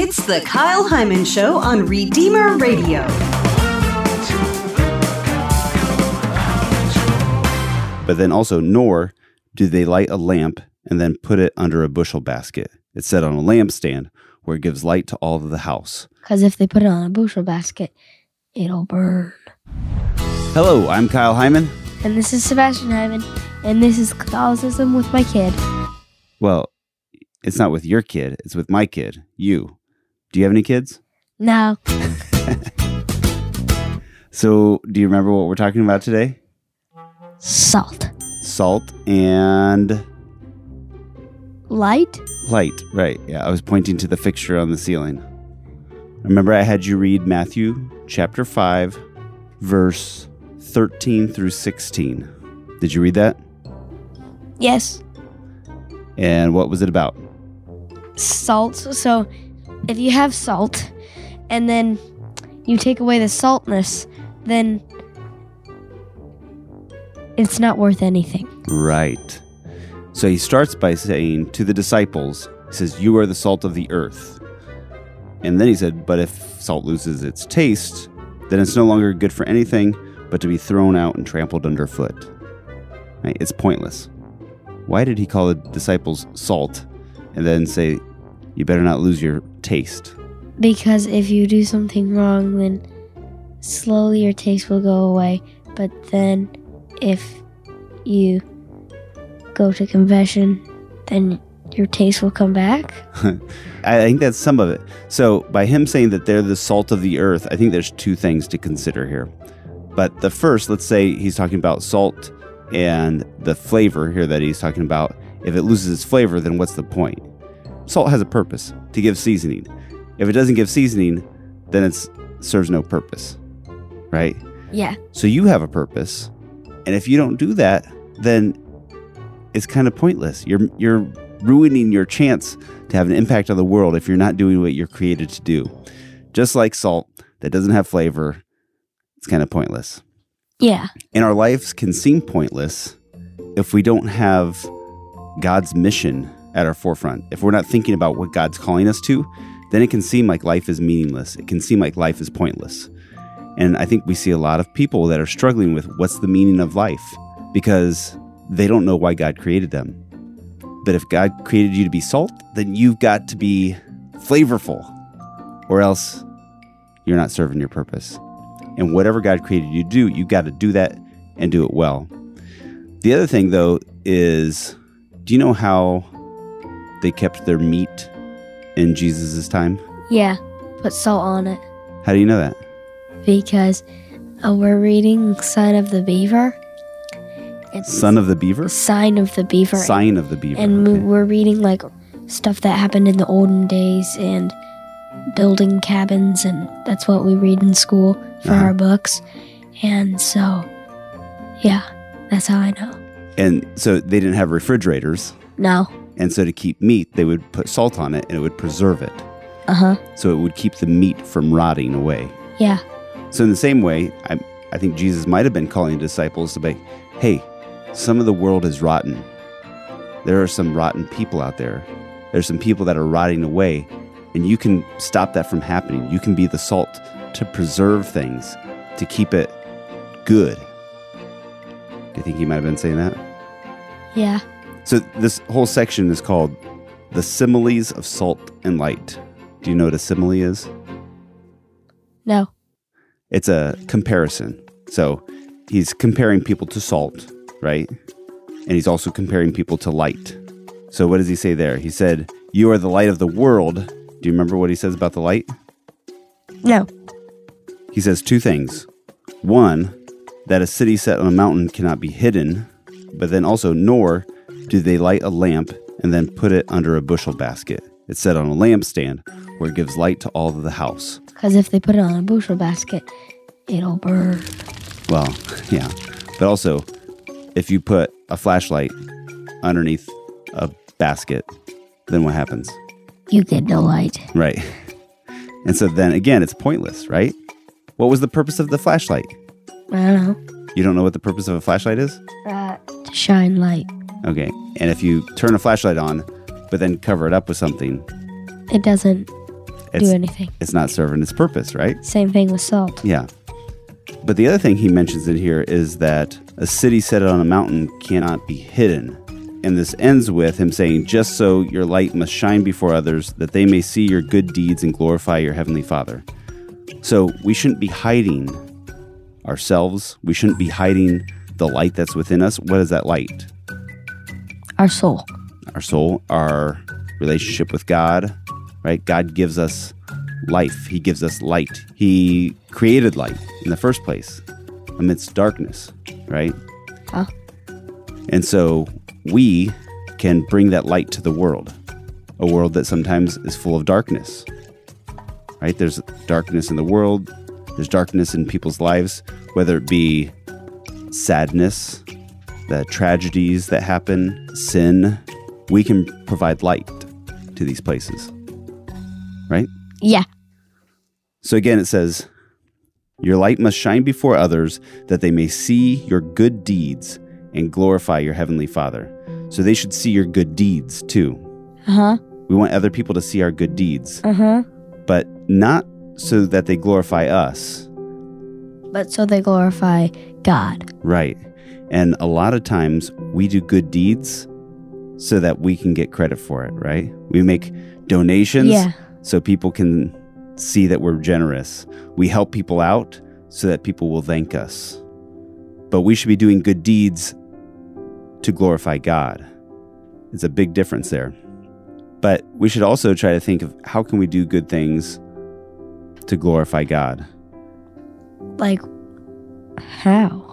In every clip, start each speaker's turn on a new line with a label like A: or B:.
A: It's the Kyle Heimann Show on Redeemer Radio.
B: But then also, nor do they light a lamp and then put it under a bushel basket. It's set on a lampstand where it gives light to all of the house.
C: Because if they put it on a bushel basket, it'll burn.
B: Hello, I'm Kyle Heimann.
C: And this is Sebastian Heimann, and this is Catholicism with my kid.
B: Well, it's not with your kid, it's with my kid, you. Do you have any kids?
C: No,
B: So, do you remember what we're talking about today?
C: salt.
B: Salt and
C: Light?
B: light. Right. Yeah, I was pointing to the fixture on the ceiling. Remember, I had you read Matthew chapter 5, verse 13 through 16. Did you read that?
C: Yes.
B: And what was it about?
C: Salt. So if you have salt and then you take away the saltness, then it's not worth anything.
B: Right. So he starts by saying to the disciples, he says, You are the salt of the earth. And then he said, But if salt loses its taste, then it's no longer good for anything but to be thrown out and trampled underfoot. Right? It's pointless. Why did he call the disciples salt and then say, You better not lose your taste?
C: Because if you do something wrong, then slowly your taste will go away. But then if you go to confession, then your taste will come back.
B: I think that's some of it. So, by him saying that they're the salt of the earth, I think there's two things to consider here. But the first, let's say he's talking about salt and the flavor here that he's talking about. If it loses its flavor, then what's the point? Salt has a purpose to give seasoning. If it doesn't give seasoning, then it serves no purpose, right?
C: Yeah.
B: So you have a purpose, and if you don't do that, then it's kind of pointless. You're you're ruining your chance to have an impact on the world if you're not doing what you're created to do. Just like salt that doesn't have flavor, it's kind of pointless.
C: Yeah.
B: And our lives can seem pointless if we don't have God's mission at our forefront. If we're not thinking about what God's calling us to, then it can seem like life is meaningless. It can seem like life is pointless. And I think we see a lot of people that are struggling with what's the meaning of life because they don't know why God created them. But if God created you to be salt, then you've got to be flavorful, or else you're not serving your purpose. And whatever God created you to do, you've got to do that and do it well. The other thing, though, is do you know how they kept their meat in Jesus' time?
C: Yeah. Put salt on it.
B: How do you know that?
C: Because uh, we're reading Sign of the Beaver. It's
B: Son of the beaver?
C: Sign of the Beaver.
B: Sign of the beaver.
C: and
B: okay.
C: we're reading like stuff that happened in the olden days and building cabins and that's what we read in school for
B: Uh-huh.
C: our books and so yeah that's how i know
B: And so they didn't have refrigerators.
C: no
B: And so to keep meat, they would put salt on it and it would preserve it.
C: uh-huh
B: So it would keep the meat from rotting away.
C: yeah
B: So in the same way, I, I think Jesus might have been calling the disciples to be, hey, some of the world is rotten. There are some rotten people out there. There's some people that are rotting away, and you can stop that from happening. You can be the salt to preserve things, to keep it good. Do you think he might have been saying that?
C: yeah
B: So this whole section is called the similes of salt and light. Do you know what a simile is?
C: no
B: It's a comparison. So he's comparing people to salt, right? And he's also comparing people to light. So what does he say there? He said, You are the light of the world. Do you remember what he says about the light?
C: no
B: He says two things. One, that a city set on a mountain cannot be hidden, but then also, nor do they light a lamp and then put it under a bushel basket. It's set on a lampstand where it gives light to all of the house.
C: because if they put it on a bushel basket it'll burn
B: Well, yeah. But also, if you put a flashlight underneath a basket, then what happens?
C: you get no light
B: Right. And so then again, it's pointless, right? What was the purpose of the flashlight?
C: i don't know
B: You don't know what the purpose of a flashlight is?
C: uh, to shine light
B: Okay. And if you turn a flashlight on, but then cover it up with something,
C: it doesn't do anything.
B: It's not serving its purpose, right?
C: Same thing with salt.
B: Yeah. But the other thing he mentions in here is that a city set on a mountain cannot be hidden. And this ends with him saying, Just so your light must shine before others, that they may see your good deeds and glorify your heavenly Father. So we shouldn't be hiding ourselves. We shouldn't be hiding the light that's within us. What is that light?
C: Our soul.
B: Our soul, our relationship with God, right? God gives us life, He gives us light. He created light in the first place amidst darkness, right?
C: Huh?
B: And so we can bring that light to the world, a world that sometimes is full of darkness, right? There's darkness in the world, there's darkness in people's lives, whether it be sadness, the tragedies that happen, sin. We can provide light to these places, right?
C: Yeah.
B: So again, it says, Your light must shine before others that they may see your good deeds and glorify your heavenly Father. So they should see your good deeds too.
C: Uh huh.
B: We want other people to see our good deeds,
C: Uh huh.
B: but not so that they glorify us.
C: But so they glorify God.
B: Right. And a lot of times we do good deeds so that we can get credit for it, right? We make donations
C: Yeah.
B: so people can see that we're generous. We help people out so that people will thank us. But we should be doing good deeds to glorify God. It's a big difference there. But we should also try to think of how can we do good things to glorify God?
C: Like, how?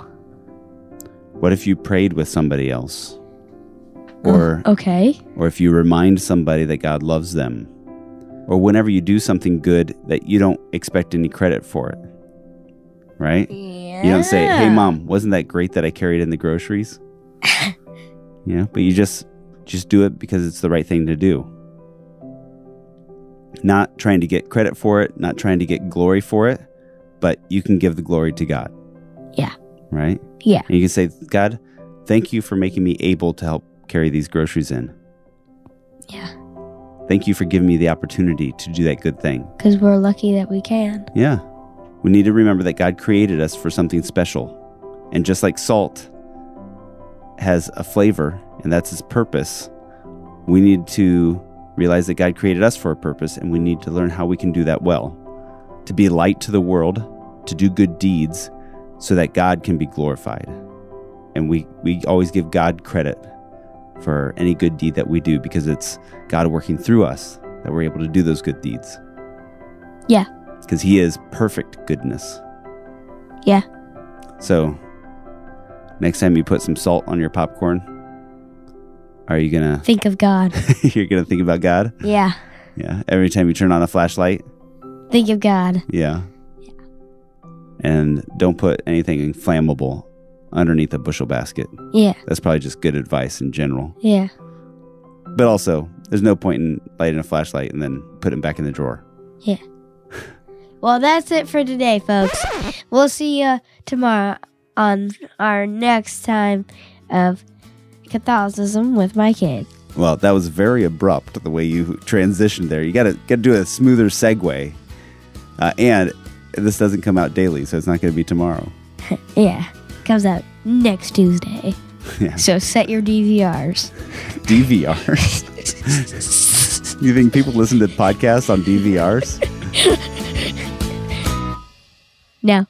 B: What if you prayed with somebody else? Oh, or
C: Okay.
B: or if you remind somebody that God loves them, or whenever you do something good that you don't expect any credit for it, right?
C: Yeah.
B: You don't say, "Hey, mom, wasn't that great that I carried in the groceries?" you know, but you just just do it because it's the right thing to do. Not trying to get credit for it, not trying to get glory for it, but you can give the glory to God.
C: Yeah.
B: Right?
C: Yeah.
B: And you can say, God, thank you for making me able to help carry these groceries in.
C: Yeah.
B: Thank you for giving me the opportunity to do that good thing.
C: Because we're lucky that we can.
B: Yeah. We need to remember that God created us for something special. And just like salt has a flavor, and that's its purpose, we need to realize that God created us for a purpose, and we need to learn how we can do that well. To be light to the world, to do good deeds, so that God can be glorified. And we, we always give God credit for any good deed that we do because it's God working through us that we're able to do those good deeds
C: Yeah.
B: because he is perfect goodness.
C: Yeah.
B: So, next time you put some salt on your popcorn, are you gonna
C: Think of God.
B: you're gonna think about God?
C: yeah.
B: Yeah. Every time you turn on a flashlight,
C: Think of God.
B: yeah. And don't put anything flammable underneath a bushel basket.
C: Yeah.
B: That's probably just good advice in general.
C: Yeah.
B: But also, there's no point in lighting a flashlight and then putting it back in the drawer. Yeah.
C: well, that's it for today, folks. We'll see you tomorrow on our next time of Catholicism with my kid.
B: Well, that was very abrupt the way you transitioned there. You got to got to do a smoother segue. Uh, and this doesn't come out daily, so it's not going to be tomorrow.
C: Yeah. Comes out next Tuesday.
B: Yeah.
C: So set your DVRs.
B: DVRs. you think people listen to podcasts on DVRs?
C: No.